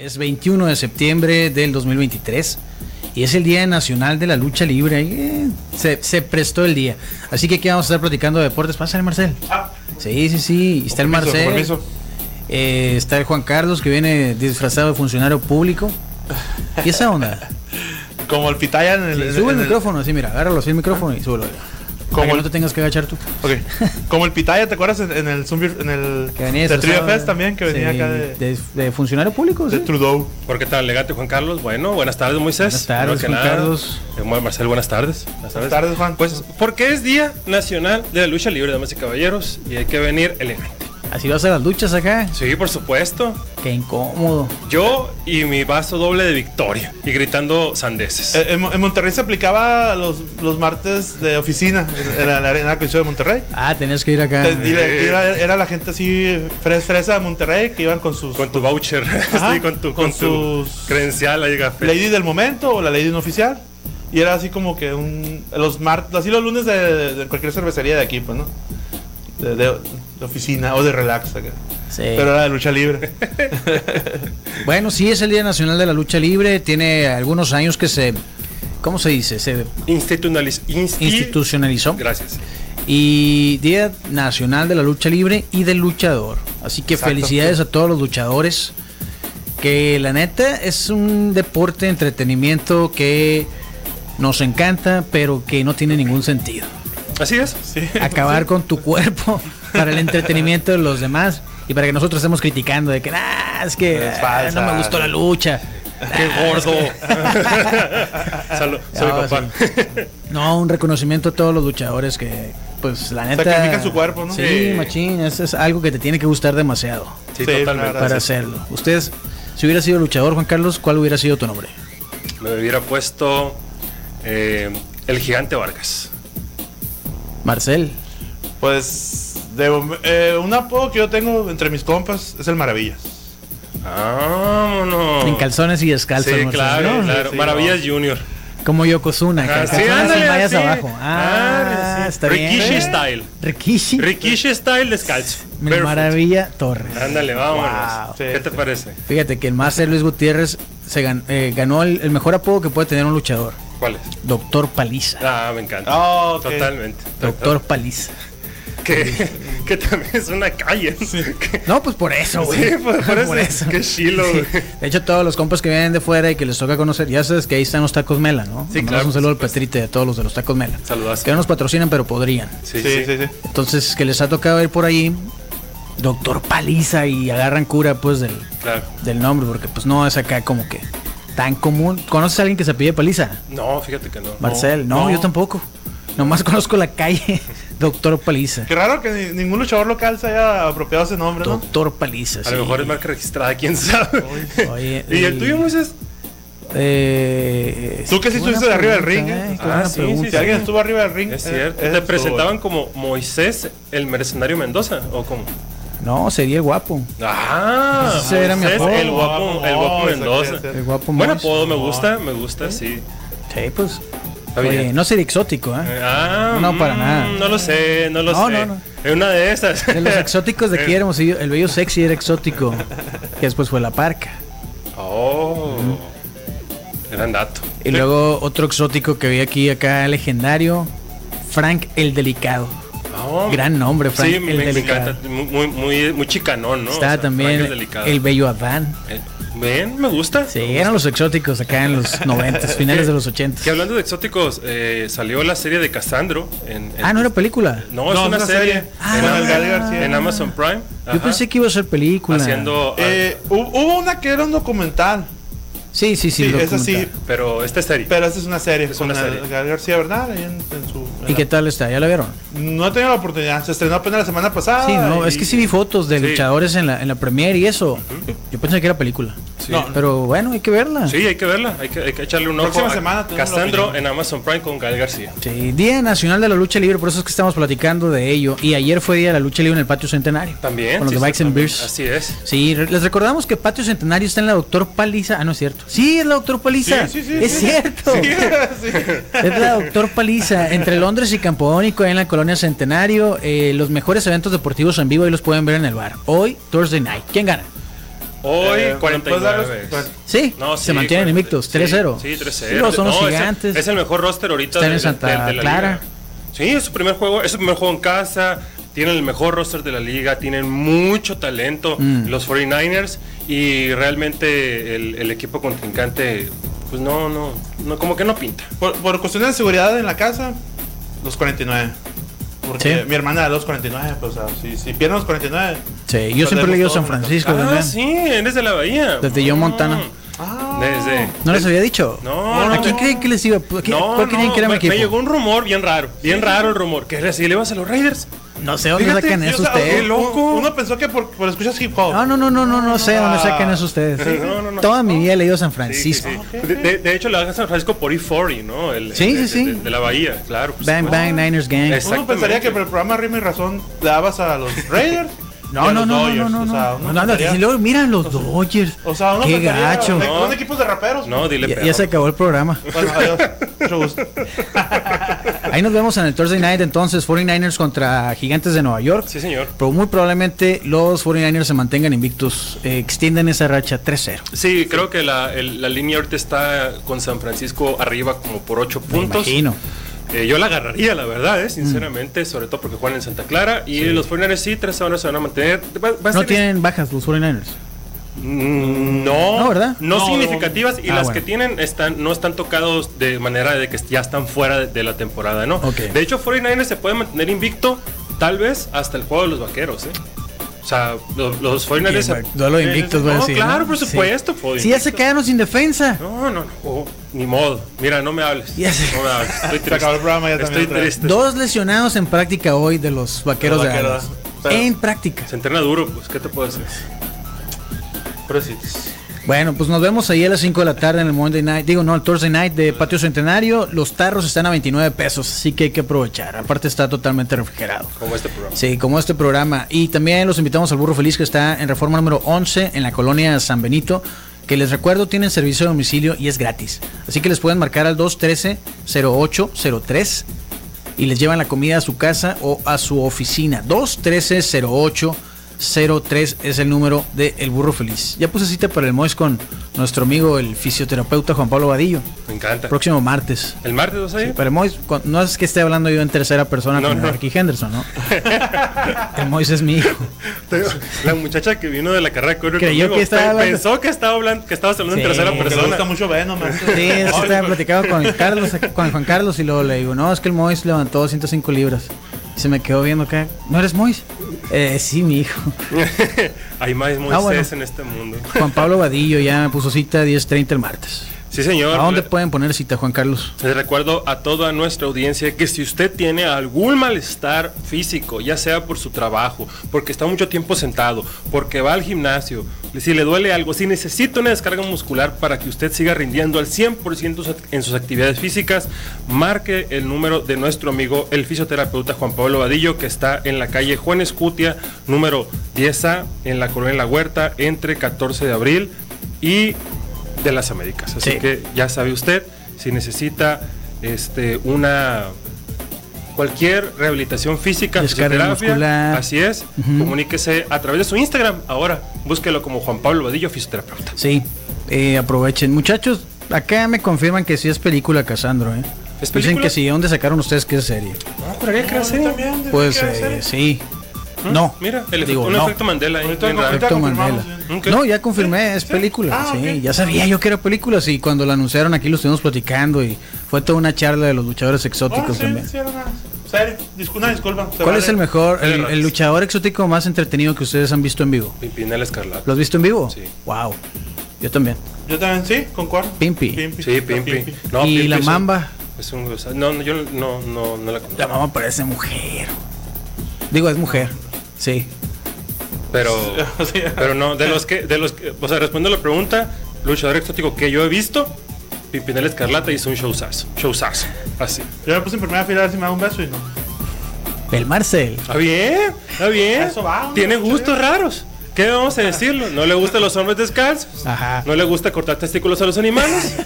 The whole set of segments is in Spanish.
Es 21 de septiembre del 2023 y es el Día Nacional de la Lucha Libre. Eh, se, se, prestó el día. Así que aquí vamos a estar platicando de deportes. Pásale, Marcel. Ah. Sí, sí, sí. Está el Marcel. Eh, está el Juan Carlos que viene disfrazado de funcionario público. ¿Y esa onda? Como el pitaya en el. Sí, sube el, micrófono, sí, mira, agárralo así el micrófono y súbelo. Como que no te tengas que agachar tú. Ok. Como el Pitaya, ¿te acuerdas en el en el que venía de Trio Fest también que venía sí, acá de, de, de, funcionario público, de sí. Trudeau. ¿Por qué tal, legate Juan Carlos? Bueno, buenas tardes, Moisés. Buenas tardes, Juan nada, Carlos. Eh, Marcel, buenas tardes. Buenas tardes. tardes, Juan. Pues porque es Día Nacional de la Lucha Libre, damas y caballeros, y hay que venir elegante. Así vas a las luchas acá. Sí, por supuesto. Qué incómodo. Yo y mi vaso doble de victoria. Y gritando sandeces. Eh, en, en, Monterrey se aplicaba los, los martes de oficina en la, arena de de Monterrey. Ah, tenías que ir acá. Eh, era, era, la gente así fres, fresa de Monterrey que iban con sus. Con tu voucher. Ajá, sí, con tu, con con tu credencial ahí, café. Lady del momento o la Lady no oficial. Y era así como que un. Los martes, así los lunes de, de, cualquier cervecería de aquí, pues, ¿no? De, de, de oficina o de relax acá. Sí. Pero era de lucha libre. bueno, sí, es el Día Nacional de la Lucha Libre. Tiene algunos años que se. ¿Cómo se dice? Se Institucionaliz insti institucionalizó. Gracias. Y Día Nacional de la Lucha Libre y del Luchador. Así que Exacto. felicidades a todos los luchadores. Que la neta es un deporte de entretenimiento que nos encanta, pero que no tiene ningún sentido. Así es. Sí. Acabar con tu cuerpo para el entretenimiento de los demás y para que nosotros estemos criticando de que nah, es que Es ah, falsa. no me gustó la lucha. Qué gordo. Salud, soy No. No, un reconocimiento a todos los luchadores que, pues, la neta. Sacrifican su cuerpo, ¿no? Sí, Sí. machín, eso es algo que te tiene que gustar demasiado Sí, Sí, totalmente. para Gracias. hacerlo. Ustedes, si hubiera sido luchador, Juan Carlos, ¿cuál hubiera sido tu nombre? Me hubiera puesto eh, el gigante Vargas. Marcel. Pues, de, eh, un apodo que yo tengo entre mis compas es el Maravillas. Vámonos. En calzones y descalzos. Sí, claro, ¿no? claro. Sí, Maravillas Junior. Como Yokozuna, que en sí, calzones ándale, así. abajo. Ah, Ándale, sí. está bien. Rikishi Style. Rikishi. Rikishi Style descalzo. Barefoot. Maravilla Torres. Ándale, vámonos. Wow. Sí, ¿Qué te parece? Fíjate que el máster Luis Gutiérrez se eh, ganó el, el mejor apodo que puede tener un luchador. ¿Cuál es? Doctor Paliza. Ah, me encanta. Oh. Totalmente. Doctor Paliza. Que, que también es una calle. Que- No, pues por eso, güey. Sí, por, por eso. Qué chilo, güey. De hecho, todos los compas que vienen de fuera y que les toca conocer, ya sabes que ahí están los tacos Mela, ¿no? Sí, mandamos claro, Un saludo al. Petrite de todos los de los tacos Mela. Saludas. Que no nos patrocinan, pero podrían. Sí, Sí, sí, sí. Entonces, que les ha tocado ir por ahí, Doctor Paliza, y agarran cura, pues, del, Claro. del nombre, porque, pues, no es acá como que tan común. ¿Conoces a alguien que se pide Paliza? No, fíjate que no. Marcel, no, no. yo tampoco. Nomás conozco la calle Doctor Paliza. Qué raro que ni- ningún luchador local se haya apropiado ese nombre, ¿no? Doctor Paliza. A sí. lo mejor es marca registrada, quién sabe. Oye, ¿Y el tuyo, Moisés? Eh, Tú que sí qué buena estuviste de arriba del ring, eh, ¿eh? qué Ah, buena sí, pregunta. sí, Si alguien estuvo arriba del ring, Es eh, cierto. eh, ¿Te estuvo- presentaban como Moisés, el mercenario Mendoza? ¿O como? No, sería el guapo. Ah, Ese era mi Moisés, apodo. el guapo, el guapo Oh, Mendoza. exacto, El guapo Buen Mois. apodo, me gusta, me gusta, sí. Sí, pues. Está Oye, no sería exótico, ¿eh? Ah, No, para mm, nada. No lo sé, no lo No, sé. no, no. Es una de esas. De los exóticos de Eh, aquí éramos, el bello sexy era exótico. Que después fue la parca. Oh. Gran dato. Y luego otro exótico que vi aquí, acá, legendario. Frank el Delicado. Oh. Gran nombre, Frank Sí, el me, me Delicado. encanta. Muy, muy, muy, chicanón, ¿no? Estaba O sea, también Frank el delicado. el bello Adán. Eh, Ven, me gusta. Sí, eran los exóticos acá en los 90, finales de los 80. Que hablando de exóticos, eh, salió la serie de Casandro. En, en- Ah, no era película. No, es No, una es una serie. serie. Ah, en, en Amazon Prime. Yo Ajá. pensé que iba a ser película. Haciendo. Eh, hu- hubo una que era un documental. Sí, sí, sí. Sí, esa sí. pero esta es serie. Pero esta es una serie. Es con una serie. Gael García Bernal. en, en su, en ¿Y la- qué tal está? ¿Ya la vieron? No he tenido la oportunidad. Se estrenó apenas la semana pasada. Sí, no, y- es que sí vi fotos de Sí. luchadores en la, en la premiere y eso. Yo pensé que era película. Sí. No, Pero bueno, hay que verla. Sí, hay que verla. Hay que, hay que echarle un ojo. Próxima a semana opinión. en Amazon Prime con Gael García. Sí, Día Nacional de la Lucha Libre, por eso es que estamos platicando de ello. Y ayer fue Día de la Lucha Libre en el Patio Centenario. También. Con los sí, de Bikes and. Beers. Así es. Sí, les recordamos que Patio Centenario está en la Doctor Paliza. Ah, no es cierto. Sí, es la Doctor Paliza. Sí, sí, sí, es sí. cierto. Sí, sí. Es la Doctor Paliza, entre Londres y Campodónico, ahí en la colonia Centenario. eh, los mejores eventos deportivos en vivo, ahí los pueden ver en el bar. Hoy, Thursday Night. ¿Quién gana? Hoy Eh, ¿puedes 49. darles- Sí, No, se sí, mantienen 40, invictos, sí, 3-0. Sí, 3-0. Sí, los son los No, es el- gigantes. Es el, mejor roster ahorita Están de, en Santa de- de la Clara. liga. Sí, es su primer juego, es su primer juego en casa. Tienen el mejor roster de la liga, tienen mucho talento Mm. los 49ers y realmente el, el equipo contrincante, pues no, no, no, como que no pinta. Por, por cuestiones de seguridad en la casa, los 49. Porque Sí. mi hermana de los 49, pues, o sea, si, si pierden los 49. Sí, yo siempre he leído San Francisco Ah, sí, eres de la Bahía. Desde Joe Mm. Ah, Desde. ¿No les había dicho? No, ¿A no, quién no. creen que les iba? ¿A quién- No, ¿Cuál creían que era mi me, equipo? me llegó un rumor bien raro, bien raro el rumor. Que si le vas a los Raiders. No sé dónde Fíjate, sacan eso ustedes. qué loco. Uno pensó que por, por escuchas hip hop. No, no, no, no, no, no sé dónde sacan eso ustedes. Sí, no, no, no. Toda mi vida he leído San Sí, sí, Francisco. sí. De, de- de hecho, le hagan San Francisco por E40, ¿no? El, Sí, el- sí, de- sí. De, de la Bahía, claro. pues, Bang, bang, Niners Gang. Uno pensaría que por el programa Rima y Razón le dabas a los Raiders. No, no, no, no, no, no, O sea, no. miran los Dodgers. O sea, uno Qué pensaría gacho. Son equipos de raperos. No, dile Ya, se acabó el programa. Bueno, adiós. Mucho gusto. Ahí nos vemos en el Thursday Night entonces, 49ers contra Gigantes de Nueva York. Sí, señor. Pero muy probablemente los 49ers se mantengan invictos, eh, extienden esa racha 3-0. Sí, creo que la, el- la línea ahorita está con San Francisco arriba como por 8 Me puntos. imagino. Eh, yo la agarraría, la verdad, eh, sinceramente, sobre todo porque juegan en Santa Clara. Y los 49ers sí, tres horas se van a mantener. Va- va a No ser- tienen bajas los 49ers. Mm, No, No, ¿verdad? No, No, significativas y Ah, las bueno. que tienen están no están tocados de manera de que ya están fuera de, de la temporada, ¿no? Ok. De hecho, 49ers se puede mantener invicto tal vez hasta el juego de los vaqueros, ¿eh? O sea, los, los 49ers se- Duelo de invictos, voy a No, decir. claro, ¿no? por Sí. supuesto. juego de Si ya se quedaron sin defensa. No, no, no. oh, ni modo. Mira, no me hables. Ya sé. No me hables. Estoy triste. acabó el programa ya Estoy triste. Dos lesionados en práctica hoy de los vaqueros Los de vaqueros, Dallas. pero- En práctica. Se entrena duro, pues, ¿qué te puedo decir? Pero sí. Bueno, pues nos vemos ahí a las 5 de la tarde en el Monday Night, digo, no, el Thursday Night de Patio Centenario. Los tarros están a 29 pesos, así que hay que aprovechar. Aparte está totalmente refrigerado. Como este programa. Sí, como este programa. Y también los invitamos al Burro Feliz que está en reforma número 11 en la colonia San Benito. Que les recuerdo, tienen servicio de domicilio y es gratis. Así que les pueden marcar al 213-0803 y les llevan la comida a su casa o a su oficina. 213-0803 es el número de El Burro Feliz. Ya puse cita para el Mois con nuestro amigo, el fisioterapeuta Juan Pablo Vadillo. Me encanta. Próximo martes. ¿El martes vas a ir? Pero el Mois, cu- no es que esté hablando yo en tercera persona No, como no. Marky Henderson, ¿no? el Mois es mi hijo. La muchacha que vino de la carrera de Creyó conmigo, que estaba hablando- pensó que estaba hablando, que estabas hablando Sí. en tercera persona. gusta mucho Venom. maestro. Sí, es que estaba platicando con Carlos, con Juan Carlos y luego le digo, no, es que el Mois levantó 105 libras. Se me quedó viendo acá, ¿no eres Mois? Eh, sí, mi hijo. Hay más Moisés Ah, bueno. en este mundo. Juan Pablo Vadillo ya me puso cita 10.30 el martes. Sí, señor. ¿A dónde pueden poner cita, Juan Carlos? Les recuerdo a toda nuestra audiencia que si usted tiene algún malestar físico, ya sea por su trabajo, porque está mucho tiempo sentado, porque va al gimnasio, si le duele algo, si necesita una descarga muscular para que usted siga rindiendo al 100% en sus actividades físicas, marque el número de nuestro amigo el fisioterapeuta Juan Pablo Vadillo, que está en la calle Juan Escutia, número 10A, en la colonia La Huerta, entre 14 de abril y de las Américas. Así Sí. que ya sabe usted, si necesita este una cualquier rehabilitación física, Descarga fisioterapia, así es, comuníquese a través de su Instagram. Ahora, búsquelo como Juan Pablo Vadillo, fisioterapeuta. Sí, eh, aprovechen. Muchachos, acá me confirman que sí es película Casandro, ¿eh? ¿Es Dicen que sí, ¿dónde sacaron ustedes que es serie? No, juraría que era No, serie. también, ¿de Pues qué eh, sí. No. Mira, el Digo, efecto, un no. efecto Mandela ahí, bien Efecto Mandela. Ok. No, ya confirmé, es ¿Sí? película. Ah, sí, ya sabía yo que era película, sí. Cuando la anunciaron aquí lo estuvimos platicando y fue toda una charla de los luchadores Ah, exóticos sí, también. una disculpa. ¿Cuál vale. es el mejor, el, luchador exótico más entretenido que ustedes han visto en vivo? Pimpinela Escarlata. ¿Lo has visto en vivo? Sí. Wow. Yo también. Yo también, sí, concuerdo. Pimpi. Sí, Pimpi. No, y Pimpi la es un- mamba. Es un, o sea, no, no, yo no, no, no la conozco. La mamba parece mujer. Digo, es mujer. Sí. Pero, O sea, pero no, de los que, de los que, o sea, respondo a la pregunta, luchador exótico que yo he visto, Pimpinela Escarlata hizo un showzazo, showzazo, así. Yo me puse en primera fila a ver si me da un beso y no. El Marcel. Está bien, está bien. Eso va, Tiene gustos raros. ¿Qué vamos a decirlo? ¿No le gustan los hombres descalzos? Ajá. ¿No le gusta cortar testículos a los animales?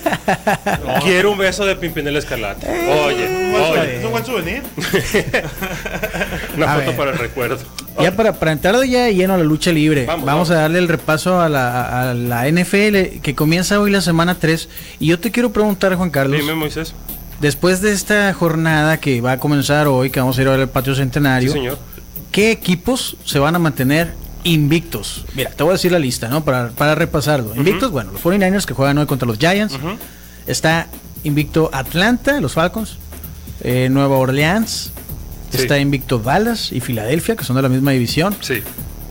Quiero un beso de Pimpinela Escarlata. Oye, Es un buen- oye. Es un buen souvenir. Una A foto ver. para el recuerdo. Ya para, para entrar de ya lleno a la lucha libre, vamos, Vamos, vamos. a darle el repaso a la, a la NFL que comienza hoy la semana 3. Y yo te quiero preguntar, Juan Carlos, Dime, Moisés. después de esta jornada que va a comenzar hoy, que vamos a ir al patio Sí, centenario, señor. ¿qué equipos se van a mantener invictos? Mira, te voy a decir la lista, ¿no? Para, para repasarlo. Invictos, bueno, los 49ers que juegan hoy contra los Giants. Está invicto Atlanta, los Falcons. eh, Nueva Orleans. Sí. Está invicto Dallas y Filadelfia, que son de la misma división. Sí.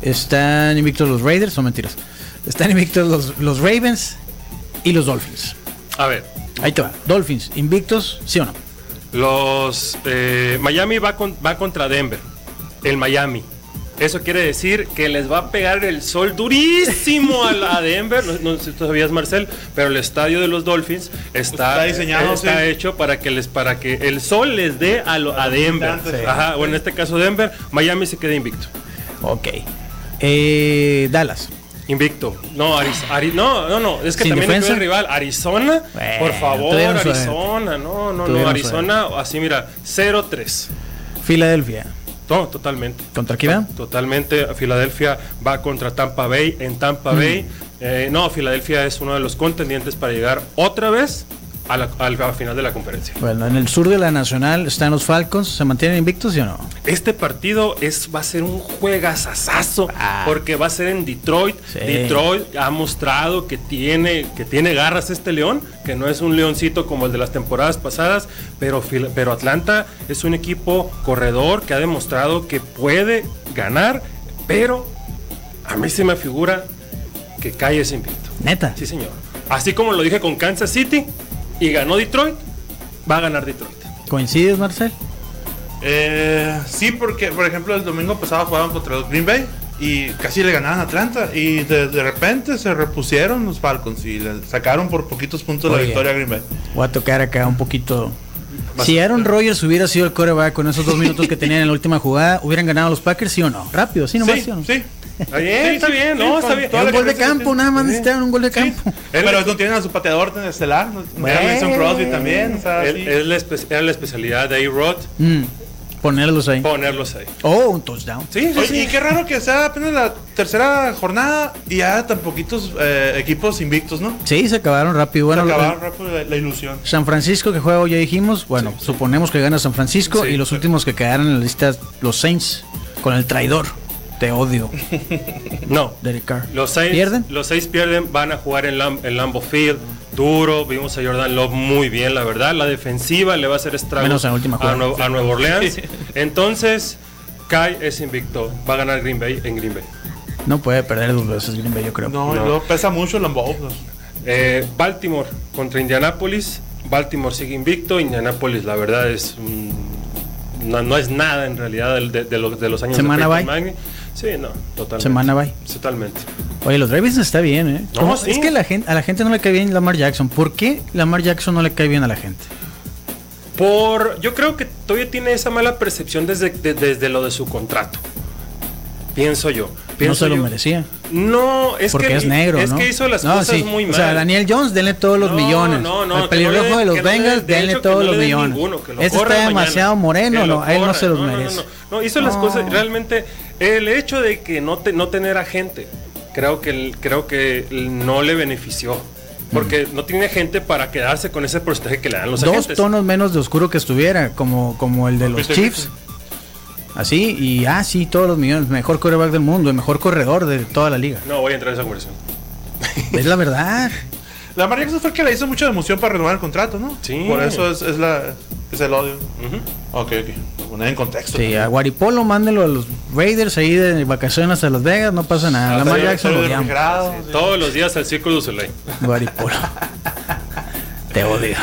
Están invictos los Raiders, son mentiras. Están invictos los, los Ravens y los Dolphins. A ver, Ahí te va. Dolphins, invictos, ¿sí o no? los eh, Miami va, con- va contra Denver. El Miami. Eso quiere decir que les va a pegar el sol durísimo a, la- a Denver. No, no sé si tú sabías, Marcel, pero el estadio de los Dolphins está, Está diseñado, está sí. hecho para que les para que el sol les dé a, lo- a Denver. Ajá, o en este caso Denver, Miami se queda invicto. Ok. Eh, Dallas. Invicto. No, Aris- Ari- no, no, no, es que ¿Sin también defensa? es el rival. Arizona, Bueno, por favor, suerte. Arizona. No, no, no, Arizona, así mira, 0-3. Filadelfia. No, totalmente. ¿Contra quién? Totalmente. Filadelfia va contra Tampa Bay en Tampa Bay. Eh, no, Filadelfia es uno de los contendientes para llegar otra vez a la, a la final de la conferencia. Bueno, en el sur de la Nacional están los Falcons. ¿Se mantienen invictos, sí o no? Este partido es, va a ser un juegazazazo Ah. porque va a ser en Detroit. Sí. Detroit ha mostrado que tiene, que tiene garras este león, que no es un leoncito como el de las temporadas pasadas, pero, pero Atlanta es un equipo corredor que ha demostrado que puede ganar, pero a mí se me figura que cae ese invicto. Neta. Sí, señor. Así como lo dije con Kansas City y ganó Detroit, va a ganar Detroit. ¿Coincides, Marcel? Eh, sí, porque, por ejemplo, el domingo pasado jugaban contra los Green Bay y casi le ganaban a Atlanta. Y de, de repente se repusieron los Falcons y le sacaron por poquitos puntos la Oye. victoria a Green Bay. Voy a tocar acá un poquito. Si Aaron Rodgers hubiera sido el coreback con esos dos minutos que tenían en la última jugada, ¿hubieran ganado los Packers, sí o no? Rápido, sí nomás, Sí, sí o no? sí. Está bien, Sí, está sí, bien, no, está bien. un gol de campo, nada más Sí. necesitaban un gol de Sí. campo. Pero no tienen a su pateador estelar. No, Era Mason Crosby también. O sea, Él- sí. es la espe- era la especialidad de A-Rod Mm, ponerlos ahí. ponerlos ahí. Oh, un touchdown. Sí, sí, Oye, sí. y qué raro que sea apenas la tercera jornada y ya tan poquitos eh, equipos invictos, ¿no? Sí, se acabaron rápido. Bueno, Se lo- acabaron rápido la, la ilusión. San Francisco que juega hoy ya dijimos, bueno, suponemos que gana San Francisco Sí. y los últimos que quedaron en la lista los Saints con el traidor. Te odio, No. Derek Carr. Los seis, ¿Pierden? los seis pierden, van a jugar en, Lam- en Lambeau Field, duro, vimos a Jordan Love muy bien, la verdad, la defensiva le va a hacer estragos Menos en la última a. Nuevo, a Nueva Orleans. Entonces, Kai es invicto, va a ganar Green Bay en Green Bay. No puede perder dos veces Green Bay, yo creo. No, No. no. pesa mucho el Lambeau. Eh, Baltimore contra Indianapolis, Baltimore sigue invicto, Indianapolis la verdad es un- no, no es nada en realidad de, de los, de los años Semana de bye. Peyton Manning. Sí, no, totalmente. Semana bye. Totalmente. Oye, los Ravens está bien, ¿eh? No. Es que la gente, a la gente no le cae bien Lamar Jackson. ¿Por qué Lamar Jackson no le cae bien a la gente? Por, yo creo que todavía tiene esa mala percepción desde, de- desde lo de su contrato. Pienso yo. No Pienso se lo merecía. No, es porque que es negro, es ¿no? que hizo las No, cosas sí. muy mal. O sea, Daniel Jones, denle todos los No, millones. no, no, Al pelirrojo no de los no Bengals, de denle hecho, todos no los millones. ninguno, corran está mañana, demasiado moreno, no, a él no se los no, no, merece. No, no, no, hizo las No. cosas realmente. El hecho de que no, te, no tener agente, creo que, creo que no le benefició. Porque no tiene gente para quedarse con ese porcentaje que le dan los Dos agentes. tonos menos de oscuro que estuviera, como, como el de los Peter Chiefs. Así, y ah, sí, todos los millones. Mejor coreback del mundo, el mejor corredor de toda la liga. No voy a entrar en esa conversación. Es la verdad. La Lamar Jackson fue el que le hizo mucha emoción para renovar el contrato, ¿no? Sí. Por eso es, es la, es el odio. Ujú. Ok, ok. Lo poner en contexto. Sí, a Guaripolo mándenlo a los Raiders ahí de vacaciones a Las Vegas, no pasa nada. Ah, Lamar Jackson lo sí. Todos los días al Círculo du Soleil. Guaripolo. Te odio.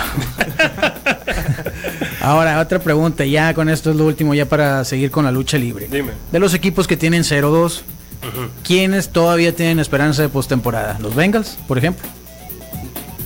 Ahora, otra pregunta, ya con esto es lo último, ya para seguir con la lucha libre. Dime. De los equipos que tienen 0-2, ¿quiénes todavía tienen esperanza de postemporada? ¿Los Bengals, por ejemplo?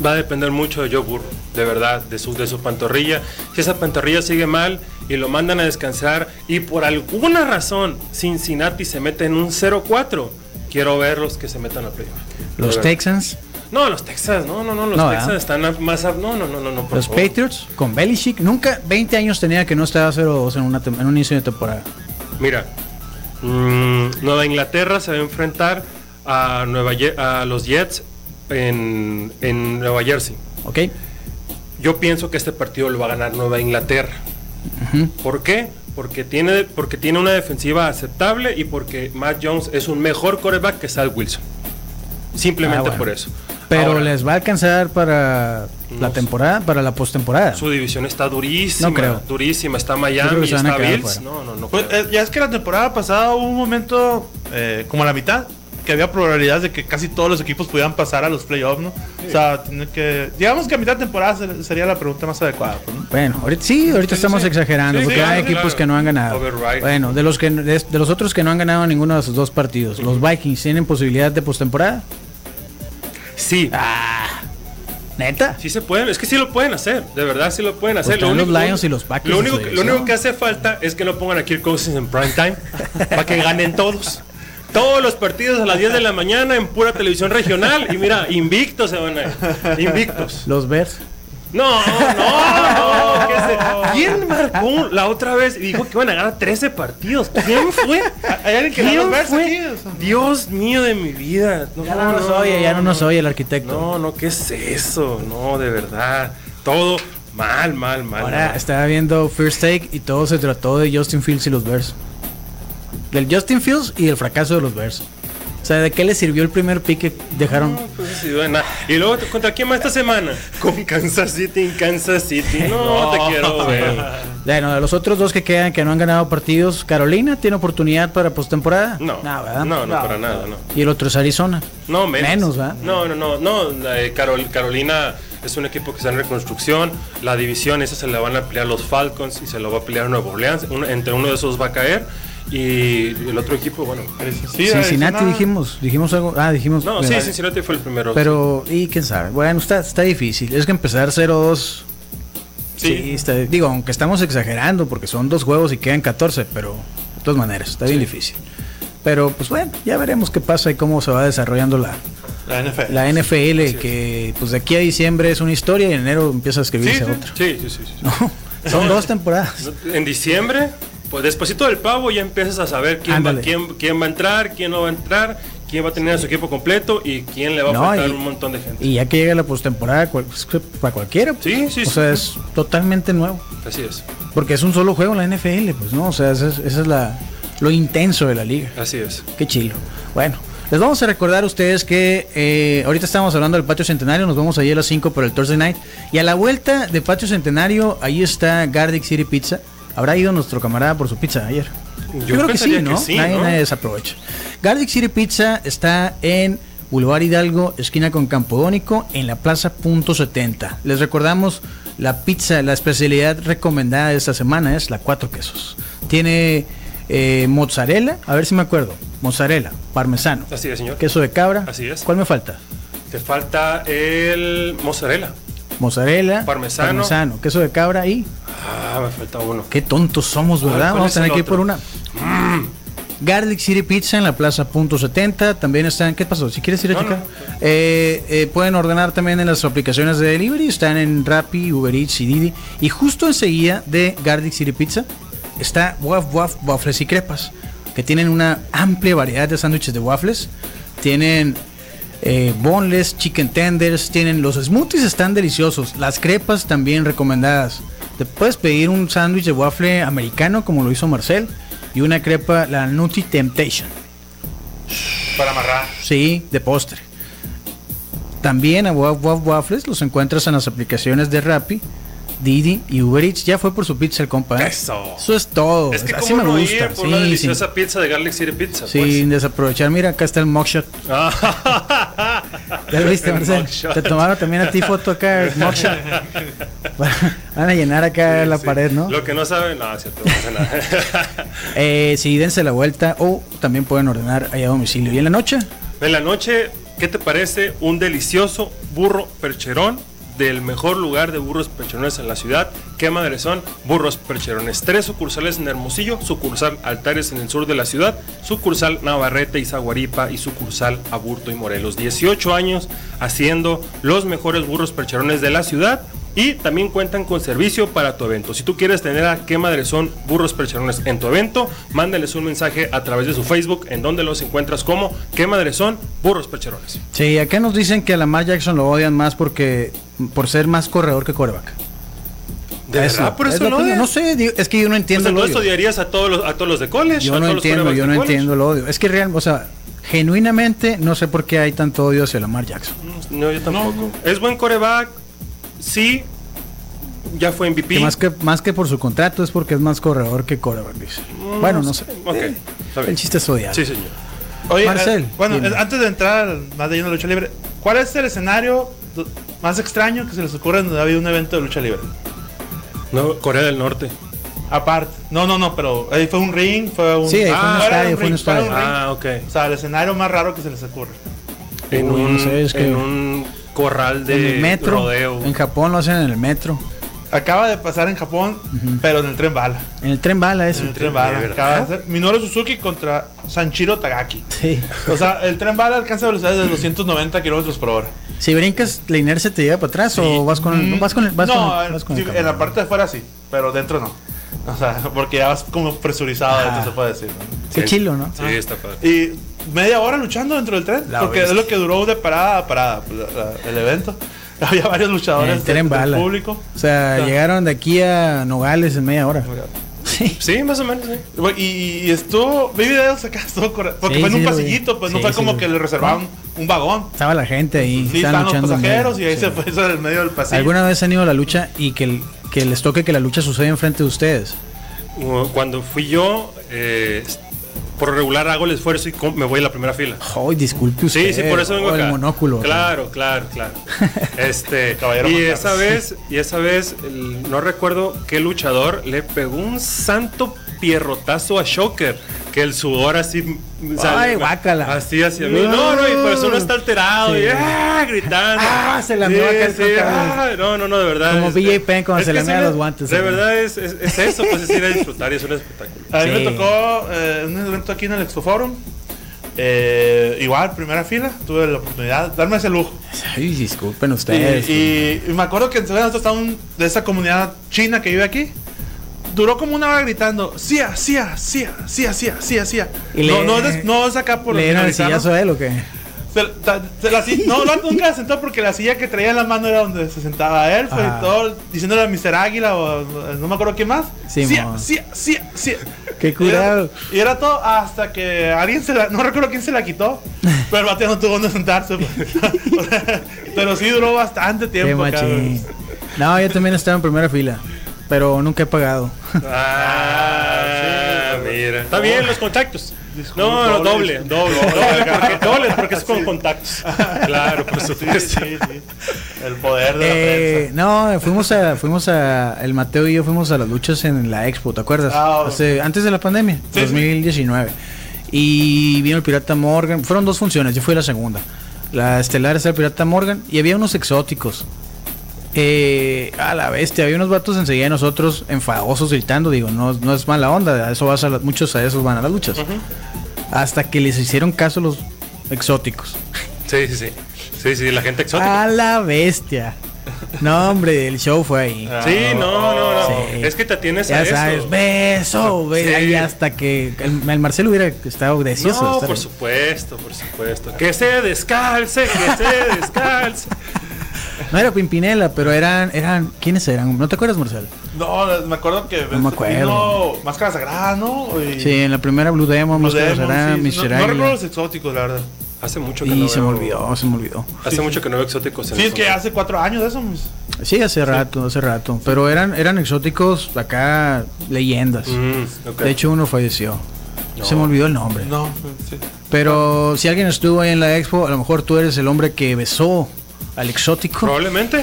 Va a depender mucho de Joe Burrow, de verdad, de su, de su pantorrilla. Si esa pantorrilla sigue mal y lo mandan a descansar y por alguna razón Cincinnati se mete en un 0-4, quiero verlos que se metan a playoff. Los. Texans, No, los Texas, no, no, no, los No, ¿verdad? están más... a- no, no, no, no, no, los favor. Patriots, con Belichick. Nunca, 20 años tenía que no estaba 0-2 en, una tem- en un inicio de temporada. Mira, mm, Nueva Inglaterra se va a enfrentar a, Nueva Ye- a los Jets en, en Nueva Jersey. ¿Ok? Yo pienso que este partido lo va a ganar Nueva Inglaterra. ¿Por qué? Porque tiene, porque tiene una defensiva aceptable y porque Matt Jones es un mejor coreback que Sal Wilson. Simplemente Ah, bueno. por eso. Pero Ahora, les va a alcanzar para la No temporada, para la postemporada. Su división está durísima. No creo. Durísima. Está Miami, está Bills. No, no, no. Pues, eh, ya es que la temporada pasada hubo un momento, eh, como a la mitad, que había probabilidades de que casi todos los equipos pudieran pasar a los playoffs, ¿no? O sea, tiene que. Digamos que a mitad de temporada ser- sería la pregunta más adecuada, pues, ¿no? Bueno, ahorita, sí, ahorita Sí, estamos sí. exagerando Sí, porque sí, hay equipos claro. que no han ganado. Override. Bueno, de los que de, de los otros que no han ganado ninguno de sus dos partidos, los Vikings tienen posibilidad de postemporada. Sí. Ah, neta. Sí se pueden, es que sí lo pueden hacer, de verdad sí lo pueden hacer. Pues los Lions y los Packers Lo único, que- lo división. único que hace falta es que no pongan a Kirk Cousins en prime time para que ganen todos. Todos los partidos a las 10 de la mañana en pura televisión regional y mira, invictos se van a ir. Invictos. Los Bears. No, no, no. ¿qué se- ¿Quién marcó la otra vez y dijo que iban a ganar 13 partidos? ¿Quién fue? ¿Hay alguien que ¿Quién los fue? aquí? Dios mío de mi vida. Ya no nos oye, ya no nos oye el arquitecto. No, no, ¿qué es eso? No, de verdad. Todo mal, mal, mal. Ahora mal. estaba viendo First Take y todo se trató de Justin Fields y los Bears. Del Justin Fields y el fracaso de los Bears. O sea, ¿de qué les sirvió el primer pick que dejaron? No, pues sí, bueno. Y luego, ¿contra quién más esta semana? Con Kansas City en Kansas City. No, te quiero ver. Bueno, de los otros dos que quedan que no han ganado partidos, Carolina tiene oportunidad para postemporada. No, ¿verdad? no, no, para nada, no. Y el otro es Arizona. No, menos. Menos, ¿verdad? No, no, no, no. de Carol- Carolina es un equipo que está en reconstrucción. La división esa se la van a pelear los Falcons y se lo va a pelear Nuevo Orleans. Uno- entre uno de esos va a caer. Y el otro equipo, bueno. sí, Cincinnati Arizona- dijimos, dijimos algo. Ah, dijimos. No, sí, Cincinnati fue el primero. Pero, y quién sabe. Bueno, está, está difícil. Es que empezar 0-2. Sí, Sí. está- digo, aunque estamos exagerando porque son dos juegos y quedan 14, pero de todas maneras, está bien difícil. Pero pues bueno, ya veremos qué pasa y cómo se va desarrollando la, La NFL. la NFL, que pues de aquí a diciembre es una historia y en enero empieza a escribirse Sí, sí. otra. Sí, sí, sí. sí. No, son dos temporadas. En diciembre, pues del pavo ya empiezas a saber quién va, quién, quién va a entrar, quién no va a entrar, quién va a tener a su equipo completo y quién le va a No, faltar y- un montón de gente. Y ya que llega la postemporada, cual- pues, para cualquiera. pues. Sí, sí, O sí. sea, es totalmente nuevo. Así es, Porque es un solo juego en la NFL, pues, ¿no? O sea, esa es, esa es la, lo intenso de la liga. así es. Qué chilo. Bueno, les vamos a recordar a ustedes que eh, ahorita estamos hablando del Patio Centenario, nos vamos allí a las 5 por el Thursday Night. Y a la vuelta de Patio Centenario, ahí está Gardic City Pizza. Habrá ido nuestro camarada por su pizza ayer. Yo, creo que sí, ¿no? que sí, nadie, ¿no? nadie desaprovecha. Gardic City Pizza está en Boulevard Hidalgo, esquina con Campodónico, en la Plaza Punto 70. Les recordamos la pizza, la especialidad recomendada de esta semana es la cuatro quesos. Tiene eh, mozzarella, a ver si me acuerdo, mozzarella, parmesano, Así es, señor. queso de cabra. Así es. ¿Cuál me falta? Te falta el mozzarella. Mozzarella, Parmesano. queso de cabra y Ah, me falta uno. Qué tontos somos, ¿Cuál- ¿verdad? Vamos a tener que ir por una. Garlic City Pizza en la Plaza Punto 70. También están. ¿Qué pasó? Si quieres ir a No, checar. no. Eh, eh, pueden ordenar también en las aplicaciones de delivery. Están en Rappi, Uber Eats y Didi. Y justo enseguida de Garlic City Pizza está Waf Waf Waffles y Crepas. Que tienen una amplia variedad de sándwiches de waffles. Tienen eh, boneless, chicken tenders, tienen los smoothies están deliciosos, las crepas también recomendadas. Te puedes pedir un sándwich de waffle americano como lo hizo Marcel y una crepa, la Nutty Temptation, Para amarrar. sí, de postre. También a Waf Waf Waffles los encuentras en las aplicaciones de Rappi, Didi y Uber Eats. Ya fue por su pizza el compa. ¿eh? Eso. Eso es todo. Es que Así como me no gusta. ir por una Sí, deliciosa pizza de Garlic City Pizza. sin, sin pues. desaprovechar. Mira, acá está el mugshot. Ah. ¿Ya lo viste, El Marcel? Te tomaron también a ti foto acá, el mugshot. Van a llenar acá Sí, la pared, ¿no? Lo que no saben, no, cierto, no nada. Eh, sí, dense la vuelta o también pueden ordenar allá a domicilio. ¿Y en la noche? En la noche, ¿qué te parece un delicioso burro percherón del mejor lugar de burros percherones en la ciudad? ¿Qué madre son? Burros percherones. Tres sucursales en Hermosillo, sucursal Altares en el sur de la ciudad, sucursal Navarrete y Zaguaripa y sucursal Aburto y Morelos. 18 años haciendo los mejores burros percherones de la ciudad Y también cuentan con servicio para tu evento. Si tú quieres tener a qué madre son burros percherones en tu evento, mándales un mensaje a través de su Facebook en donde los encuentras como qué madre son burros percherones. Sí, acá nos dicen que a Lamar Jackson lo odian más porque por ser más corredor que coreback. ¿De Eso, verdad? ¿Por es eso que- odian? No sé, es que yo no Pues entiendo el entonces odio. odiarías a todos los, a todos los de college. Yo a no entiendo, yo de no college. entiendo el odio. Es que real, o sea, genuinamente no sé por qué hay tanto odio hacia Lamar Jackson. No, yo tampoco. Es buen coreback, sí. Ya fue MVP. Que más que más que por su contrato es porque es más corredor que coreback, dice. bueno, no sé. Ok, Eh, está bien. el chiste es odiar. Sí, señor. Oye, Marcel, eh, bueno, dime. eh, antes de entrar más de lleno la lucha libre, ¿cuál es el escenario más extraño que se les ocurre donde ha habido un evento de lucha libre? No, Corea del Norte. Aparte, no, no, no, pero ahí fue un ring, fue un. Sí, un de estadio, fue un estadio. Ah, ok. O sea, el escenario más raro que se les ocurre. En Uy, no un, sé, es que- en un corral de en el metro. rodeo. En Japón lo hacen en el metro. Acaba de pasar en Japón, pero en el tren bala. En el tren bala eso. En el tren bala. ¿verdad? Acaba de hacer Minoru Suzuki contra Sanchiro Tagaki. Sí. O sea, el tren bala alcanza velocidades de 290 kilómetros por hora. Si brincas, la inercia te lleva para atrás o vas con el, Mm, vas con el, vas no, con el- vas con el sí, en la parte de afuera sí, pero dentro no. O sea, porque ya vas como presurizado, Ah. dentro se puede decir. ¿no? Qué chilo, ¿no? Sí, está padre. Y media hora luchando dentro del tren, La porque bestia. es lo que duró de parada a parada pues, la- la- el evento. Había varios luchadores del bala. público. O sea, Claro. llegaron de aquí a Nogales en media hora. Sí. Sí, más o menos, sí. Y, y estuvo, vi videos acá, estuvo corre- porque Sí, fue en sí un pasillito, pues no fue sí como que le reservaban un vagón. Estaba la gente ahí. Sí, estaban estaban los pasajeros y ahí sí. se fue eso en el medio del pasillo. ¿Alguna vez han ido a la lucha y que, el- que les toque que la lucha suceda enfrente de ustedes? Cuando fui yo, eh, por regular hago el esfuerzo y me voy a la primera fila. Ay, disculpe usted. Sí, sí, por eso vengo o acá. el monóculo. Claro, claro, claro. Este, Caballero y esa vez, y esa vez, el- no recuerdo qué luchador le pegó un santo pierrotazo a Shocker, que el sudor así Ay, guácala. Así hacia mí. No, no, y por eso uno está alterado Sí. y ah, gritando. Ah, se la Sí, sí, ah, No, no, no, de verdad. Como BJ Penn cuando se le mea me- los guantes, De ¿no? verdad es, es, es eso, pues es ir a disfrutar y es un espectáculo. A mí Sí. me tocó eh, un evento aquí en el Expoforum. Eh, igual, primera fila, tuve la oportunidad de darme ese lujo. Ay, disculpen Y, ustedes. y- y me acuerdo que nosotros estaba un, de esa comunidad china que vive aquí. Duró como una hora gritando, sia, sia, sia, sia, sia, sia. Y No, no, es, no es acá por ¿Le dieron el sillazo a él o qué? Se- se la no, no, nunca se sentó porque la silla que traía en la mano era donde se sentaba él. Fue Ah. todo diciéndole a Mr. Águila o no me acuerdo quién más. Sí, mo. sia, sia, sia. Qué Y era- curado. Y era, todo hasta que alguien se la. No recuerdo quién se la quitó. Pero el bateo no tuvo donde sentarse. pues. pero sí duró bastante Qué tiempo. machín. No, yo también estaba en primera fila. Pero nunca he pagado. Ah, mira. Está bien los contactos. No, no, doble, doble, doble, doble, porque, doble, porque es con contactos. Claro, por Sí, supuesto. sí, sí. El poder de la Eh, prensa. no, fuimos a, fuimos a, el Mateo y yo fuimos a las luchas en la Expo, ¿te acuerdas? Ah, Hace- antes de la pandemia, Sí, 2019. Y vino el Pirata Morgan, fueron dos funciones, yo fui a la segunda. La estelar es el Pirata Morgan y había unos exóticos. Eh, a la bestia, había unos vatos enseguida de nosotros enfadosos gritando, digo, no, no es mala onda, a eso vas a las- muchos a esos van a las luchas. Hasta que les hicieron caso los exóticos. Sí, sí, sí. Sí, sí, la gente exótica. A la bestia. No, hombre, el show fue ahí. Ah, Sí, no, no, no. Sí. Es que te atienes a eso. sabes, beso, be- Sí. ahí hasta que el, el Marcelo hubiera estado deseoso. de No, por ahí. supuesto, por supuesto. Que se descalce, que se descalce. No era Pimpinela, pero eran, eran, ¿quiénes eran? ¿No te acuerdas, Marcelo? No, me acuerdo que. No me acuerdo. vino Máscara Sagrada, ¿no? Y- Sí, en la primera Blue Demon, Blue Máscara Demon, Sagrada, sí. Mr. No, recuerdo los exóticos, la verdad. Hace mucho que Y no se me olvidó, se me olvidó. Hace Sí, mucho que no veo exóticos en Sí, es que hace cuatro años de eso. Sí, hace rato, hace rato. Pero eran, eran exóticos acá, leyendas. Mm. De hecho, uno falleció. No. Se me olvidó el nombre. No, sí. Pero si alguien estuvo ahí en la expo, a lo mejor tú eres el hombre que besó al exótico. Probablemente.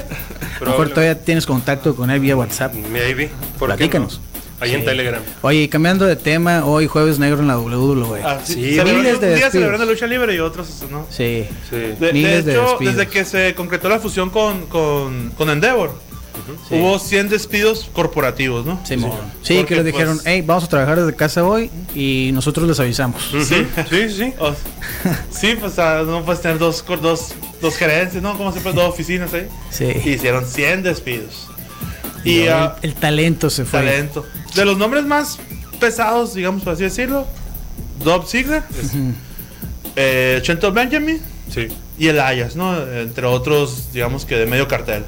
A lo mejor todavía tienes contacto con él vía WhatsApp. Maybe. ¿Por qué Platícanos. no? Ahí en Sí. Telegram. Oye, cambiando de tema, hoy jueves negro en la WWE. Ah, sí, Sí, miles de un día celebrando lucha libre y otros, ¿no? Sí. Sí. De, de Miles de hecho, despidos. desde que se concretó la fusión con, con, con Endeavor, Sí. hubo 100 despidos corporativos, ¿no? Sí, que les dijeron, pues, hey, vamos a trabajar desde casa hoy y nosotros les avisamos. Sí, Sí, sí. O- sí, pues no puedes tener dos, dos, dos gerencias, ¿no? Como siempre, dos oficinas ahí. Sí. Hicieron 100 despidos. Y ah, el, el talento se fue. talento. De los nombres más pesados, digamos por así decirlo, Dob Ziggler, eh, Chenton Benjamin Sí. y el Ayas, ¿no? Entre otros, digamos que de medio cartel.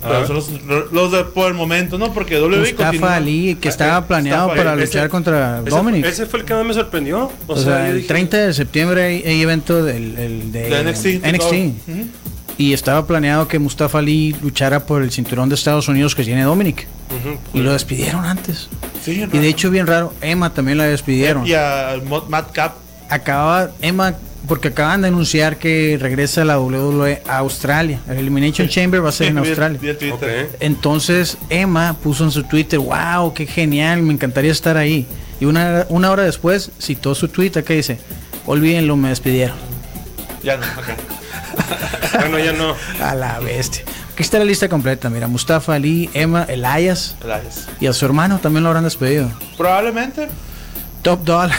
Pero son los, los de por el momento, ¿no? Porque WWE Mustafa continúa. Ali, que Ah, estaba eh, planeado Mustafa para Ali. luchar Ese- contra Ese, Dominic. ese fue el que más me sorprendió. O, o sea, el dije, 30 de septiembre hay, hay evento del, el de, De NXT. Y estaba planeado que Mustafa Ali luchara por el cinturón de Estados Unidos que tiene Dominic. Y lo despidieron antes. Sí, Y de hecho, bien raro, Emma también la despidieron. Y a Matt Cap. Acababa, Emma, porque acaban de anunciar que regresa a la WWE a Australia. El Elimination Chamber va a ser en Vi el- Australia. vi el Twitter. Ok. Entonces Emma puso en su Twitter, wow, qué genial, me encantaría estar ahí. Y una, una hora después citó su Twitter que dice, olvídenlo, me despidieron. Ya no, ok. Bueno, ya no. A la bestia. Aquí está la lista completa, mira, Mustafa Ali, Emma, Elias Gracias. y a su hermano también lo habrán despedido. Probablemente. Top Doll,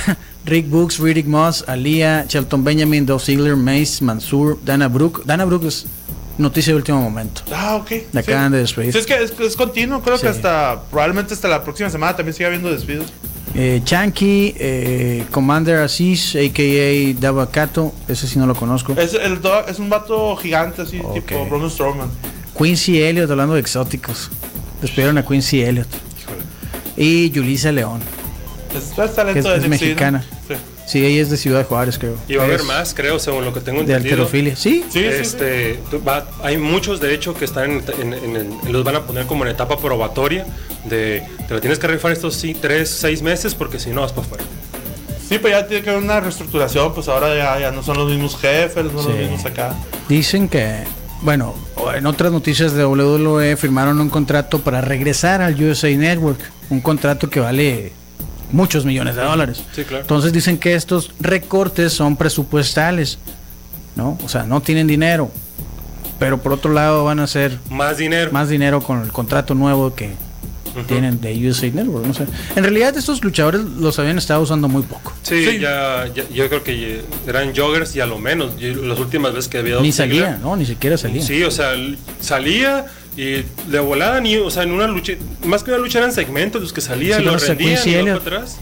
Rick Books, Riddick Moss, Alia, Shelton Benjamin, Dolph Ziggler, Mace, Mansur, Dana Brooke. Dana Brooke es noticia de último momento. Ah, ok. La acaban de despedir. Sí, es que es, es continuo. Creo Sí. que hasta. Probablemente hasta la próxima semana también siga habiendo despidos. Eh, Chanky, eh, Commander Aziz, a.k.a. Dabakato, ese sí no lo conozco. Es, el, es un vato gigante, así, Ok. tipo Braun Strowman. Quincy Elliott, hablando de exóticos. Despidieron a Quincy Elliott. Y Yulisa León. Es, es talento Que es- de es mexicana. Sí. Sí, ella es de Ciudad Juárez, creo. Y va a haber más, creo, según lo que tengo De entendido. alterofilia. Sí, Sí, sí, sí. este, va- hay muchos, de hecho, que están en, en- en- en- los van a poner como en etapa probatoria de te lo tienes que rifar estos sí, tres, seis meses porque si no vas para afuera. Sí, pero ya tiene que haber una reestructuración, pues ahora ya, ya no son los mismos jefes, no son Sí. los mismos acá. Dicen que, bueno, en otras noticias de WWE firmaron un contrato para regresar al USA Network. Un contrato que vale muchos millones de dólares. Sí, claro. Entonces dicen que estos recortes son presupuestales, ¿no? O sea, no tienen dinero. Pero por otro lado van a hacer Más dinero. más dinero con el contrato nuevo que tienen de USA Network. No sé. En realidad estos luchadores los habían estado usando muy poco. Sí, Sí. Ya, ya- yo creo que eran joggers y a lo menos. Yo- las últimas veces que había Ni Dolph Ziggler, salía, ¿no? Ni siquiera salía. Sí, o sea, salía y de volada ni, o sea, en una lucha, más que una lucha eran segmentos los que salían, Sí, lo conoce a rendían y para atrás.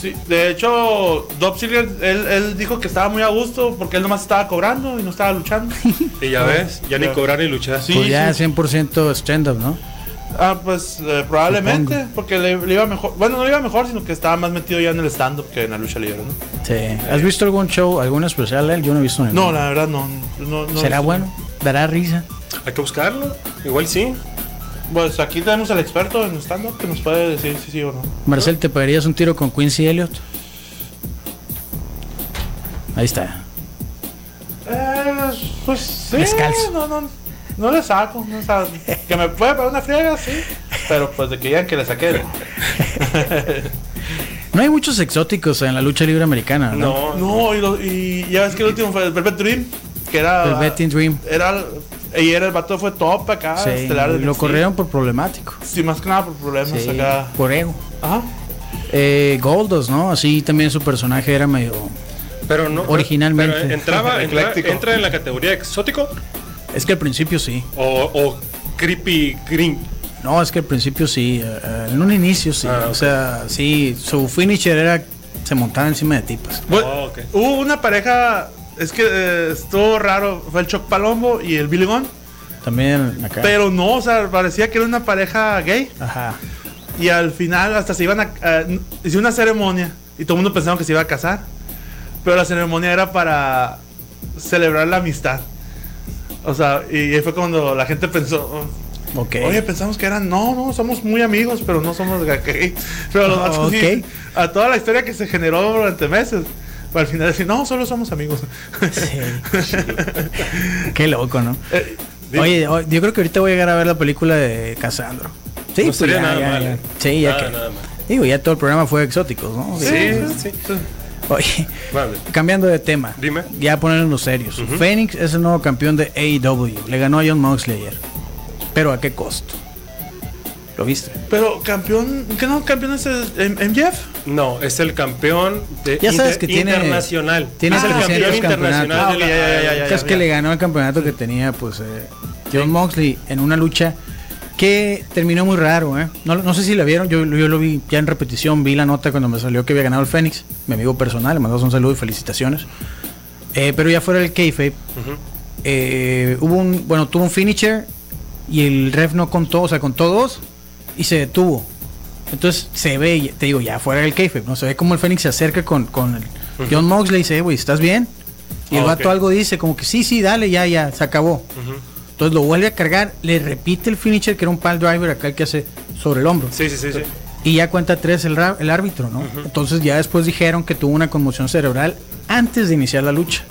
Sí, de hecho, Dolph Ziggler, él, él dijo que estaba muy a gusto porque él nomás estaba cobrando y no estaba luchando. Y ya ves, ya ni cobrar ni luchar. Sí. Pues ya 100% stand-up, ¿no? Ah, pues eh, probablemente, Supongo. porque le, le iba mejor. Bueno, no le iba mejor, sino que estaba más metido ya en el stand-up que en la lucha libre, ¿no? Sí. ¿Has visto algún show, algún especial de él? Yo no he visto ninguno. No, la verdad no. no, no ¿Será no- bueno? ¿Dará risa? Hay que buscarlo. Igual sí. Pues aquí tenemos al experto en stand-up que nos puede decir si sí o no. Marcel, ¿te pegarías un tiro con Quincy Elliott? Ahí está. Eh, pues sí. Descalzo. No, no, no le saco. No, que me puede para una friega, sí. Pero pues de que digan que le saqué. No hay muchos exóticos en la lucha libre americana, ¿no? No, No, y, lo- y ya ves que el último fue el Velvet Dream, que era. El Betting Dream. Era. Y era el vato fue top acá, Sí, estelar de lo NXT. corrieron por problemático. Sí, más que nada por problemas Sí, acá. por ego. Ajá. Eh, Goldos, ¿no? Así también su personaje era medio... pero no. Originalmente. pero entraba, entra, entra en la categoría exótico Es que al principio sí. o, o creepy green. No, es que al principio sí. eh, eh, en un inicio sí. Ah, O sea, sí, su finisher era... Se montaba encima de tipas. Bueno, Oh, ok. Hubo una pareja. Es que eh, estuvo raro. Fue el Choc Palombo y el Billy Gunn. También acá. Pero no, o sea, parecía que era una pareja gay. Ajá. Y al final hasta se iban a... eh, una ceremonia y todo el mundo pensaba que se iba a casar. Pero la ceremonia era para celebrar la amistad. O sea, y ahí fue cuando la gente pensó... Ok. Oye, pensamos que eran... No, no, somos muy amigos, pero no somos gay. Pero los vatos sí, Ok. a toda la historia que se generó durante meses. Al final decir, no, solo somos amigos. Sí. Qué loco, ¿no? Eh, Oye, yo creo que ahorita voy a llegar a ver la película de Casandro. Sí, No pues sería ya, nada ya, mal, ya. ¿eh? Sí, ya Nada, que. nada mal. Digo, ya todo el programa fue exóticos, ¿no? Sí, sí, sí. Oye, Vale. cambiando de tema. Dime. Ya ponernos serios. Phoenix es el nuevo campeón de AEW. Le ganó a John Moxley ayer. Pero ¿a qué costo? ¿Lo viste? Pero campeón, ¿qué no? ¿Campeón es el- MJF? No, es el campeón de Ya sabes inter- que tiene- internacional. tiene es el 300 campeón internacional Ah, ok, ya, ya, ya, ya, Que es que le ganó el campeonato que tenía pues eh, John Moxley en una lucha que terminó muy raro, ¿eh? No, no sé si la vieron, yo, yo lo vi ya en repetición, vi la nota cuando me salió que había ganado el Fénix, mi amigo personal, le mandamos un saludo y felicitaciones. Eh, pero ya fuera del kayfabe, Ujú. eh, hubo un, bueno, tuvo un finisher y el ref no contó, o sea, contó dos y se detuvo. Entonces se ve, te digo, ya fuera del kayfabe, ¿no? Se ve como el Fénix se acerca con, con el John Moxley y dice, "Eh, güey, ¿estás bien? Y el Ah, vato algo dice, como que sí, sí, dale, ya, ya, se acabó. Entonces lo vuelve a cargar, le repite el finisher que era un pal driver acá el que hace sobre el hombro. Sí, sí, sí, sí. Y ya cuenta tres el, ra- el árbitro, ¿no? Entonces ya después dijeron que tuvo una conmoción cerebral antes de iniciar la lucha.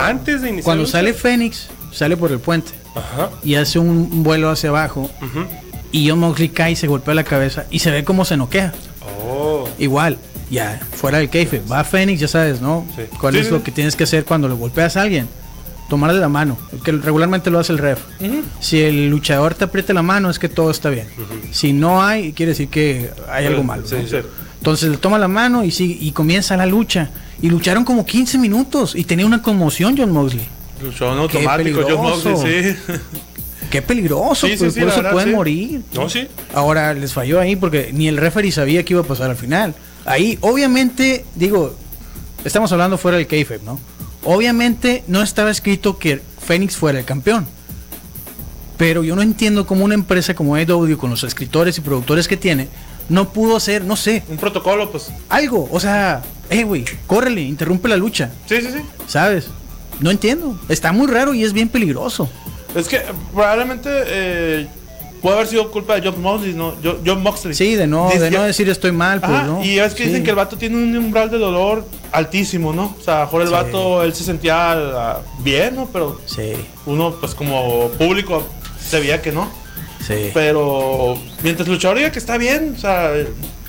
Antes de iniciar. Cuando la sale lucha- Fénix, sale por el puente Ajá. y hace un, vuelo hacia abajo Ujú. Y John Moxley cae y se golpea la cabeza y se ve como se noquea. Oh. Igual, ya fuera del keife, va Fénix, ya sabes, ¿no? Sí. ¿Cuál Sí, es sí. lo que tienes que hacer cuando le golpeas a alguien? Tomarle la mano, que regularmente lo hace el ref. Si el luchador te aprieta la mano es que todo está bien. Si no hay, quiere decir que hay algo malo. Sí, ¿no? sí. Entonces le toma la mano y, sigue, y comienza la lucha. Y lucharon como 15 minutos y tenía una conmoción John Moxley. Luchó en automático, John. Moxley, sí. Qué peligroso, Sí, pues, sí, por eso verdad, pueden morir. No, sí. Ahora les falló ahí porque ni el referee sabía que iba a pasar al final. Ahí, obviamente, digo, estamos hablando fuera del kayfabe, ¿no? Obviamente no estaba escrito que Fénix fuera el campeón. Pero yo no entiendo cómo una empresa como AEW, con los escritores y productores que tiene, no pudo hacer, no sé, Un protocolo, pues. algo. O sea, eh, güey, córrele, interrumpe la lucha, Sí, sí, sí. ¿sabes? No entiendo. Está muy raro y es bien peligroso. Es que probablemente eh, puede haber sido culpa de John Moxley, ¿no? Yo- John Moxley. Sí, de no, Dice de no decir estoy mal, pues, Ajá, ¿no? y es que Sí. dicen que el vato tiene un umbral de dolor altísimo, ¿no? O sea, a lo mejor el Sí. vato, él se sentía ah, bien, ¿no? Pero Sí, uno, pues como público, se veía que no. sí. Pero mientras el luchador diga que está bien, o sea...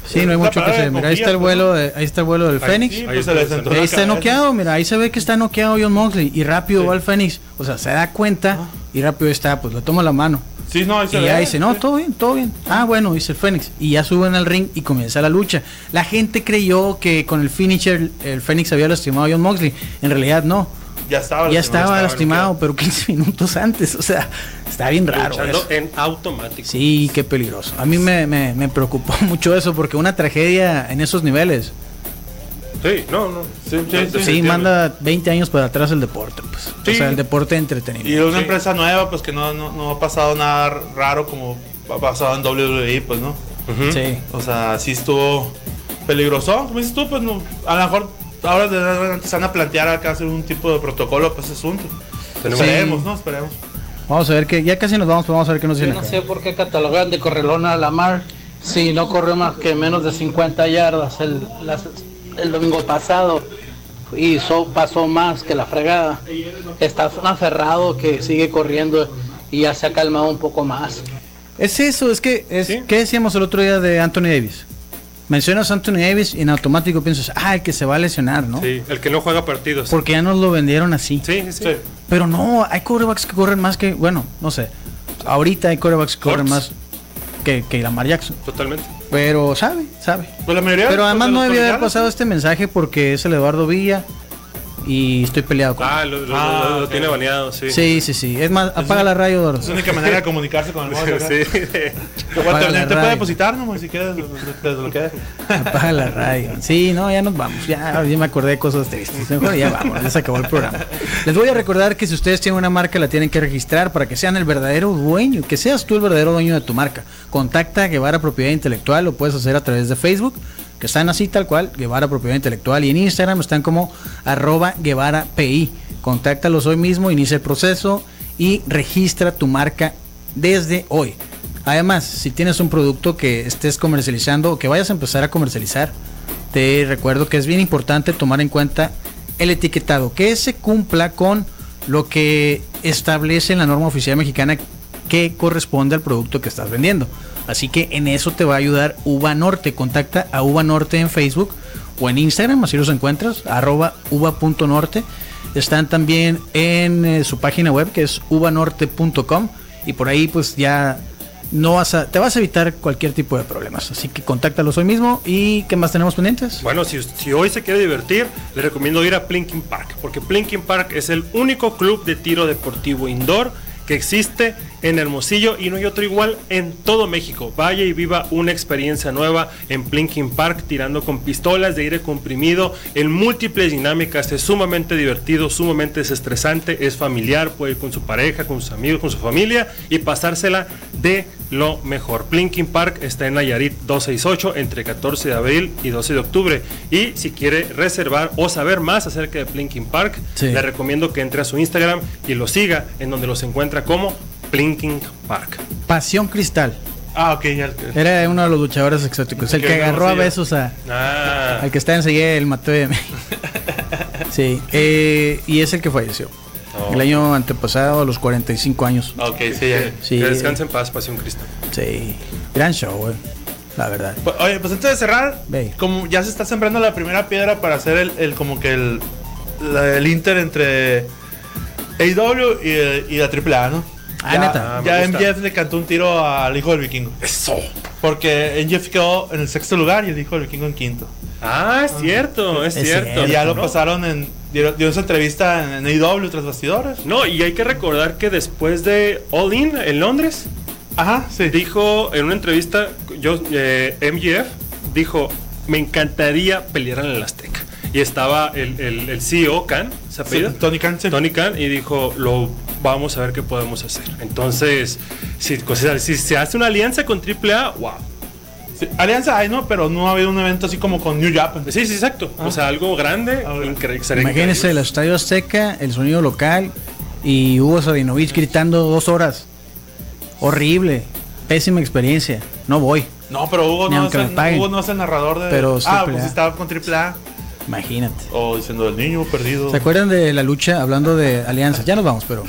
Sí, no hay mucho que hacer. Mira, ahí está el vuelo, de- ahí está el vuelo del. Fénix. Sí, pues está, está. Ahí está noqueado, mira, ahí se ve que está noqueado John Moxley y rápido Sí. va el Fénix. O sea, se da cuenta y rápido está, pues le toma la mano. Sí, no, Y ve, ya dice, no, todo bien, todo bien. Ah, bueno, dice el Fénix. Y ya suben al ring y comienza la lucha. La gente creyó que con el finisher el Fénix había lastimado a John Moxley. En realidad no. Ya estaba. Ya lastimado. estaba estaba lastimado, pero 15 minutos antes. O sea, está bien raro. Eso. en automático. Sí, qué peligroso. A mí me, me, me preocupó mucho eso porque una tragedia en esos niveles, Sí, no, no. Sí, sí, sí. sí, manda 20 años para atrás el deporte, pues. Sí. O sea, el deporte de Y entretenimiento. una Sí. empresa nueva, pues que no, no, no ha pasado nada raro como ha pasado en WWE, pues, ¿no? Sí. O sea, sí estuvo peligroso. Como dices tú, pues no, a lo mejor ahora de adelante se van a plantear acá hacer un tipo de protocolo para ese asunto. Tenemos- Esperemos, ¿no? Esperemos. Vamos a ver que ya casi nos vamos, pero vamos a ver qué nos Yo dicen no acá. sé por qué catalogan de correlona a Lamar si no corrió más que menos de 50 yardas el, las- el domingo pasado y so- pasó más que la fregada. Está aferrado que sigue corriendo y ya se ha calmado un poco más. Es eso, es que, es, Sí. ¿qué decíamos el otro día de Anthony Davis? Mencionas a Anthony Davis y en automático piensas, ah, el que se va a lesionar, ¿no? Sí, el que no juega partidos. Porque ya nos lo vendieron así. Sí, sí. Pero no, hay quarterbacks que corren más que, bueno, no sé. Ahorita hay quarterbacks que corren más que, que Lamar Jackson. Totalmente. Pero sabe, sabe. Pues la mayoría Pero además de no debía haber pasado este mensaje porque es el Eduardo Villa y estoy peleado con él. Ah, lo, lo- Ah, lo- lo ok. tiene baneado, sí. Sí, sí, sí. Es más, apaga la radio, Eduardo. Es la única manera de comunicarse con el acá. Sí. Te puede- depositar, ¿no? Si quieres, desde lo que Apaga la radio. Sí, no, ya nos vamos. Ya, ya me acordé de cosas tristes. Mejor ya vamos, ya se acabó el programa. Les voy a recordar que si ustedes tienen una marca, la tienen que registrar para que sean el verdadero dueño, que seas tú el verdadero dueño de tu marca. Contacta a Guevara Propiedad Intelectual, lo puedes hacer a través de Facebook, están así tal cual, Guevara Propiedad Intelectual, y en Instagram están como arroba Guevara PI. Contáctalos hoy mismo, inicia el proceso y registra tu marca desde hoy. Además, si tienes un producto que estés comercializando o que vayas a empezar a comercializar, te recuerdo que es bien importante tomar en cuenta el etiquetado, que se cumpla con lo que establece la norma oficial mexicana que corresponde al producto que estás vendiendo. Así que en eso te va a ayudar Uva Norte. Contacta a Uva Norte en Facebook o en Instagram, así los encuentras, arroba uva.norte. Están también en eh, su página web que es uvanorte.com y por ahí pues ya no vas a, te vas a evitar cualquier tipo de problemas. Así que contáctalos hoy mismo. ¿Y qué más tenemos pendientes? Bueno, si, si hoy se quiere divertir, le recomiendo ir a Plinking Park, porque Plinking Park es el único club de tiro deportivo indoor que existe en Hermosillo y no hay otro igual en todo México. Vaya y viva una experiencia nueva en Plinking Park tirando con pistolas de aire comprimido en múltiples dinámicas. Es sumamente divertido, sumamente desestresante, es familiar, puede ir con su pareja, con sus amigos, con su familia y pasársela de lo mejor. Plinking Park está en Nayarit 268 entre 14 de abril y 12 de octubre. Y si quiere reservar o saber más acerca de Plinking Park, Sí. le recomiendo que entre a su Instagram y lo siga, en donde los encuentra como Plinking Park. Pasión Cristal. Ah, ok, ya. Era uno de los luchadores exóticos. El Que agarró a besos a, Ah, al que está enseguida el Mateo de México. Sí. eh, y es el que falleció. Oh. El año antepasado, a los 45 años. Ok, sí, ya. Sí. Que descanse en paz, Pasión Cristo. Sí. Gran show, güey. La verdad. Pues, Oye, pues antes de cerrar, Ve. como ya se está sembrando la primera piedra para hacer el, el- como que el, la- el Inter entre AEW y, y la AAA, ¿no? Ah, ya, neta. Ah, ya. MJF le cantó un tiro al hijo del vikingo. Eso. Porque MJF quedó en el sexto lugar y el hijo del vikingo en quinto. Ah, es cierto, es, Es cierto. cierto. Y ya lo ¿no? pasaron en. Dio, dio esa entrevista en, AEW tras bastidores. No, y hay que recordar que después de All In en Londres, Ajá, sí. dijo en una entrevista, yo, eh, MGF dijo, me encantaría pelear en el Azteca. Y estaba el, el, el CEO, Khan, ¿se Sí, apellida? Tony Khan, sí. Tony Khan, y dijo, lo vamos a ver qué podemos hacer. Entonces, si, sea, si se hace una alianza con AAA, wow. Sí, Alianza hay, ¿no? Pero no ha habido un evento así como con New Japan. Sí, sí, exacto. O sea, algo grande, Ahora. increíble. Imagínense el estadio Azteca, el sonido local y Hugo Sabinovich gritando dos horas. Horrible. Pésima experiencia. No voy. No, pero Hugo no, es el. Hugo no es el narrador de. Pero ah, AAA. pues estaba con AAA. Imagínate. O diciendo el niño perdido. ¿Se acuerdan de la lucha, hablando de alianza? Ya nos vamos, pero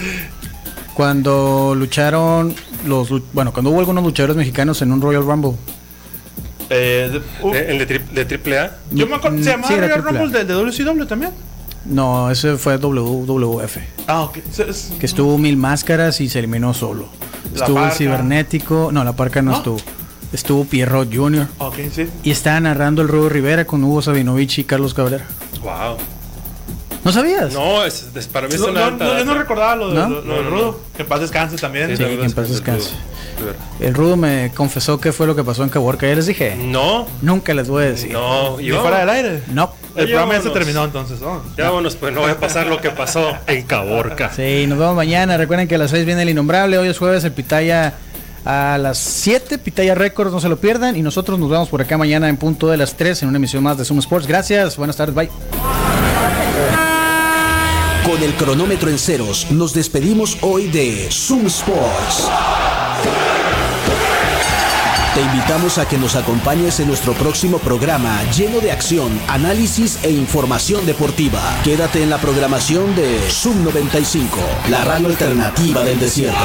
cuando lucharon los, bueno, cuando hubo algunos luchadores mexicanos en un Royal Rumble. Eh, de- uh, Eh, ¿El de, tri- de AAA? yo me acuerdo, Mm, ¿se llamaba sí, Royal. Rumble de, de WCW también? No, ese fue WWF, Ah, ok. Que estuvo mil máscaras y se eliminó solo. La Estuvo el cibernético, no, la parca no, ¿No? estuvo. Estuvo Pierrot Jr. Sí. y estaba narrando el Rudo Rivera con Hugo Sabinovich y Carlos Cabrera. Wow. ¿No sabías? No, es, es- para mí es No, una no, alta no, yo no recordaba lo, de, ¿No? lo, lo No, del no, Rudo. Que paz descanse también. Sí, Sí, la que en paz descanse. El Rudo me confesó qué fue lo que pasó en Caborca. Ya les dije. No, Nunca les voy a decir. no. Y yo- fuera del aire. No. El Ya programa ya se terminó entonces. ¿no? Ya vámonos, pues no voy a pasar lo que pasó en Caborca. Sí, nos vemos mañana. Recuerden que a las 6 viene el innombrable. Hoy es jueves, el Pitaya a las 7. Pitaya Records, no se lo pierdan. Y nosotros nos vemos por acá mañana en punto de las 3 en una emisión más de Zoom Sports. Gracias, buenas tardes, bye. Con el cronómetro en ceros, nos despedimos hoy de Zoom Sports. Te invitamos a que nos acompañes en nuestro próximo programa lleno de acción, análisis e información deportiva. Quédate en la programación de Zoom 95, la radio alternativa del desierto.